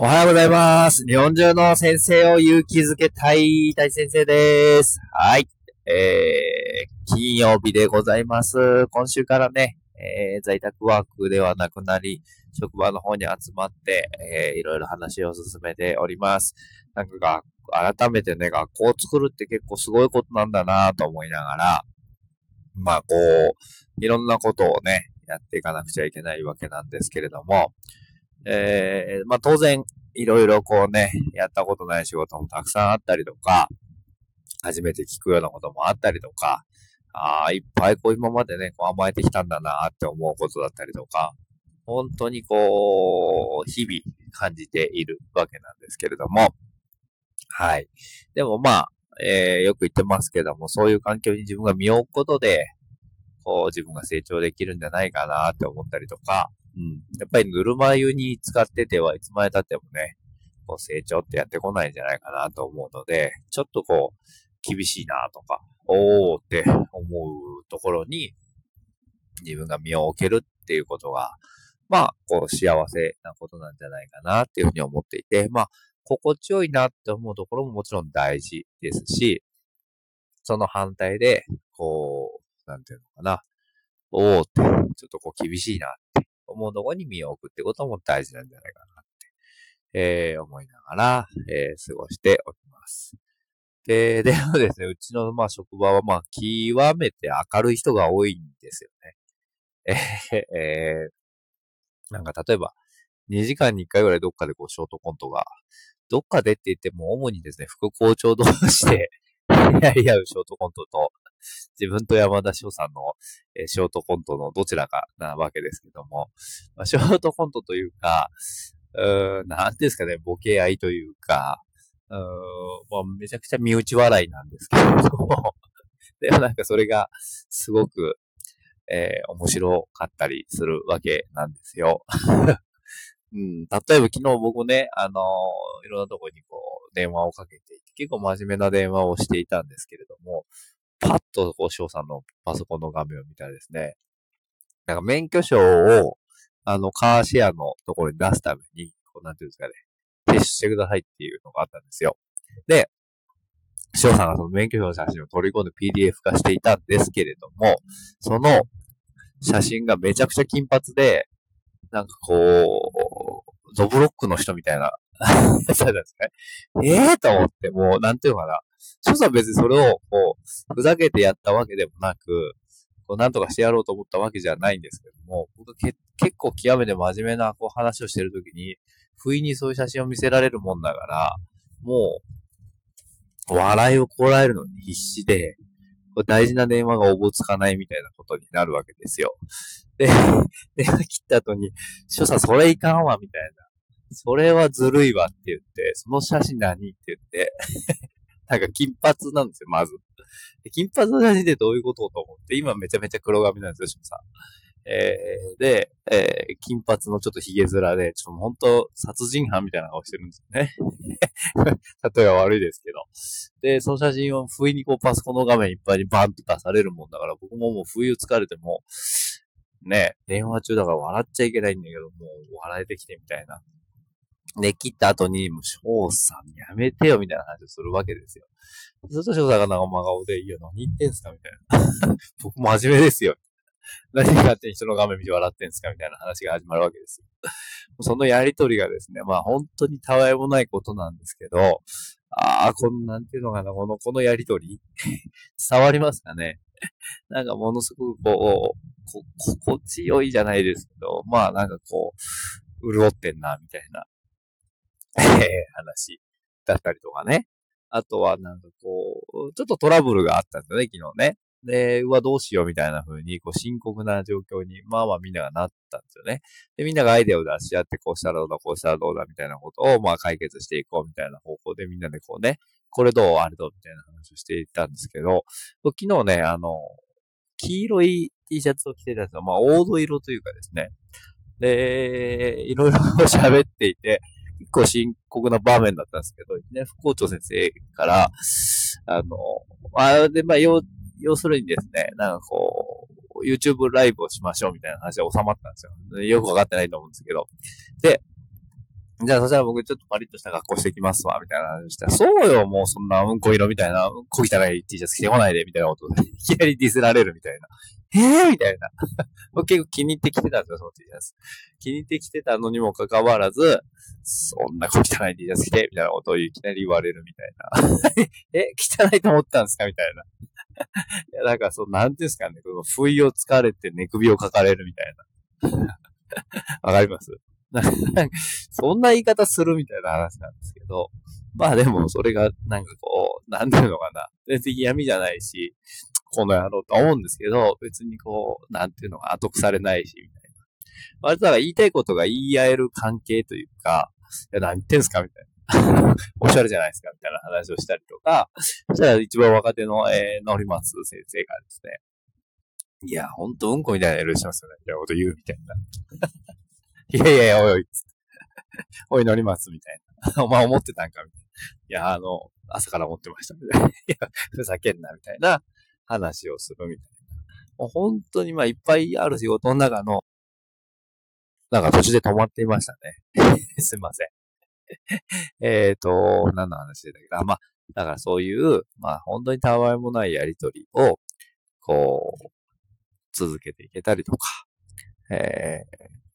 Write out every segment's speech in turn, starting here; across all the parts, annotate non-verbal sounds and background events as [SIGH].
おはようございます。日本中の先生を勇気づけたい大先生です。はい。えー、金曜日でございます。今週からね、えー、在宅ワークではなくなり、職場の方に集まって、えー、いろいろ話を進めております。なんかが、改めてね、学校を作るって結構すごいことなんだなと思いながら、まあ、こう、いろんなことをね、やっていかなくちゃいけないわけなんですけれども、えー、まあ当然、いろいろこうね、やったことない仕事もたくさんあったりとか、初めて聞くようなこともあったりとか、ああ、いっぱいこう今までね、こう甘えてきたんだなって思うことだったりとか、本当にこう、日々感じているわけなんですけれども、はい。でもまあ、えー、よく言ってますけども、そういう環境に自分が身を置くことで、こう自分が成長できるんじゃないかなって思ったりとか、うん。やっぱりぬるま湯に使っててはいつまで経ってもね、こう成長ってやってこないんじゃないかなと思うので、ちょっとこう、厳しいなとか、おーって思うところに、自分が身を置けるっていうことが、まあ、こう、幸せなことなんじゃないかなっていうふうに思っていて、まあ、心地よいなって思うところももちろん大事ですし、その反対で、こう、なんていうのかな、おーって、ちょっとこう厳しいな思うところに身を置くってことも大事なんじゃないかなって、えー、思いながら、えー、過ごしております。で、[LAUGHS] でもですね、うちの、まあ、職場は、まあ、極めて明るい人が多いんですよね。えー、えー、なんか、例えば、2時間に1回ぐらいどっかでこう、ショートコントが、どっかでって言っても、主にですね、副校長同士で [LAUGHS] やり合うショートコントと、[LAUGHS] 自分と山田翔さんの、えー、ショートコントのどちらかなわけですけども、[LAUGHS] まあ、ショートコントというか、うーん、なんですかね、ボケ合いというか、うん、まあ、めちゃくちゃ身内笑いなんですけども、[LAUGHS] でもなんかそれがすごく、えー、面白かったりするわけなんですよ。うん、例えば昨日僕ね、あのー、いろんなとこにこう、電話をかけていて、結構真面目な電話をしていたんですけれども、パッとこう、翔さんのパソコンの画面を見たらですね、なんか免許証を、あの、カーシェアのところに出すために、こう、なんていうんですかね、提出してくださいっていうのがあったんですよ。で、翔さんがその免許証の写真を取り込んで PDF 化していたんですけれども、その写真がめちゃくちゃ金髪で、なんかこう、ドブロックの人みたいな [LAUGHS] やつなんですね。ええー、と思って、もう、なんていうのかな。翔さん別にそれを、こう、ふざけてやったわけでもなく、こう、なんとかしてやろうと思ったわけじゃないんですけども、僕け結構極めて真面目な、こう、話をしてるときに、不意にそういう写真を見せられるもんだから、もう、笑いをこらえるのに必死で、こう大事な電話がおぼつかないみたいなことになるわけですよ。で、[LAUGHS] 電話切った後に、翔さんそれいかんわ、みたいな。それはずるいわって言って、その写真何って言って、なんか金髪なんですよ、まず。金髪の写真でどういうことと思って、今めちゃめちゃ黒髪なんですよ、翔さん。えー、で、えー、金髪のちょっと髭面で、ちょっと本当殺人犯みたいな顔してるんですよね。[LAUGHS] 例えば悪いですけど。で、その写真を不意にこうパソコンの画面いっぱいにバンと出されるもんだから、僕ももう不意を疲れても、ね、電話中だから笑っちゃいけないんだけど、もう笑えてきてみたいな。で、切った後に、もう、翔さんやめてよ、みたいな話をするわけですよ。ずっと翔さんがなんか真顔で、いや、何言ってんすかみたいな。[LAUGHS] 僕真面目ですよ。何勝手に人の画面見て笑ってんすかみたいな話が始まるわけですよ。そのやりとりがですね、まあ本当にたわいもないことなんですけど、ああ、この、なんていうのかな、この、このやりとり？[LAUGHS] 伝わりますかね？なんかものすごくこう、こ、心地よいじゃないですけど、まあなんかこう、潤ってんな、みたいな、え [LAUGHS] 話だったりとかね。あとはなんかこう、ちょっとトラブルがあったんですよね、昨日ね。で、うわ、どうしようみたいな風に、こう、深刻な状況に、まあまあみんながなったんですよね。で、みんながアイデアを出し合って、こうしたらどうだ、こうしたらどうだ、みたいなことを、まあ解決していこうみたいな方向で、みんなでこうね、これどう、あれどう、みたいな話をしていたんですけど、昨日ね、あの、黄色い T シャツを着てたんですよ。まあ、黄土色というかですね。で、いろいろ [LAUGHS] 喋っていて、結構深刻な場面だったんですけど、ね、副校長先生から、あの、あで、まあ、要、要するにですね、なんかこう、YouTube ライブをしましょうみたいな話が収まったんですよ。よくわかってないと思うんですけど。で、じゃあ、そしたら僕ちょっとパリッとした格好してきますわ、みたいな話したら、そうよ、もうそんなうんこ色みたいな、うんこ汚い T シャツ着てこないで、みたいなことで、いきなりディスられるみたいな。えーみたいな。[LAUGHS] 僕結構気に入ってきてたんですよ、その T シャツ。気に入ってきてたのにもかかわらず、そんな小汚い T シャツ着て、みたいなことをいきなり言われるみたいな。[LAUGHS] え、汚いと思ったんですか？みたいな。[LAUGHS] いや、なんかそう、なんていうんですかね、この不意をつかれて寝首をかかれるみたいな。わかります？なんかそんな言い方するみたいな話なんですけど、まあでもそれがなんかこう、なんていうのかな、全然嫌味じゃないし、この野郎と思うんですけど、別にこう、なんていうのが後腐れないし、みたいな。割とだから言いたいことが言い合える関係というか、いや、何言ってんすかみたいな。[LAUGHS] おしゃれじゃないですかみたいな話をしたりとか、そしたら一番若手の、えー、のり松先生がですね、いや、ほんとうんこみたいな色してますよね。みたいなこと言うみたいな。[LAUGHS] いやいやいや、おいおい、おい、のりますみたいな。[LAUGHS] お前思ってたんかみたいな。いや、あの、朝から思ってましたみたいな。いや、ふざけんなみたいな話をするみたいな。もう本当にまあいっぱいある仕事の中の、なんか途中で止まっていましたね。[LAUGHS] すいません。えっと、何の話でだけ？ど、あ、まあ、だからそういう、まあ本当にたわいもないやりとりを、こう、続けていけたりとか、え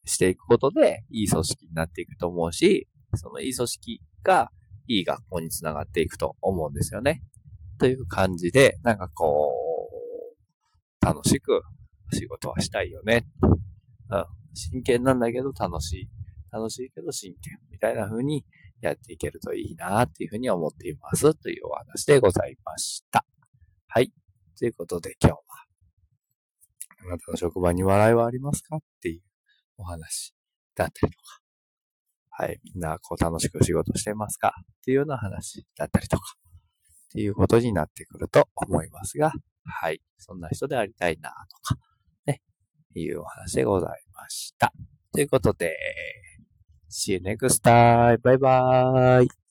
ー、していくことで、いい組織になっていくと思うし、そのいい組織が、いい学校につながっていくと思うんですよね。という感じで、なんかこう、楽しく仕事はしたいよね。うん。真剣なんだけど楽しい。楽しいけど真剣。みたいな風にやっていけるといいなっていう風に思っています。というお話でございました。はい。ということで今日は、あなたの職場に笑いはありますかっていうお話だったりとか。はい。みんなこう楽しく仕事してますかっていうような話だったりとか。っていうことになってくると思いますが、はい。そんな人でありたいなとか、ね。いうお話でございました。ということで、See you next time. バイバーイ。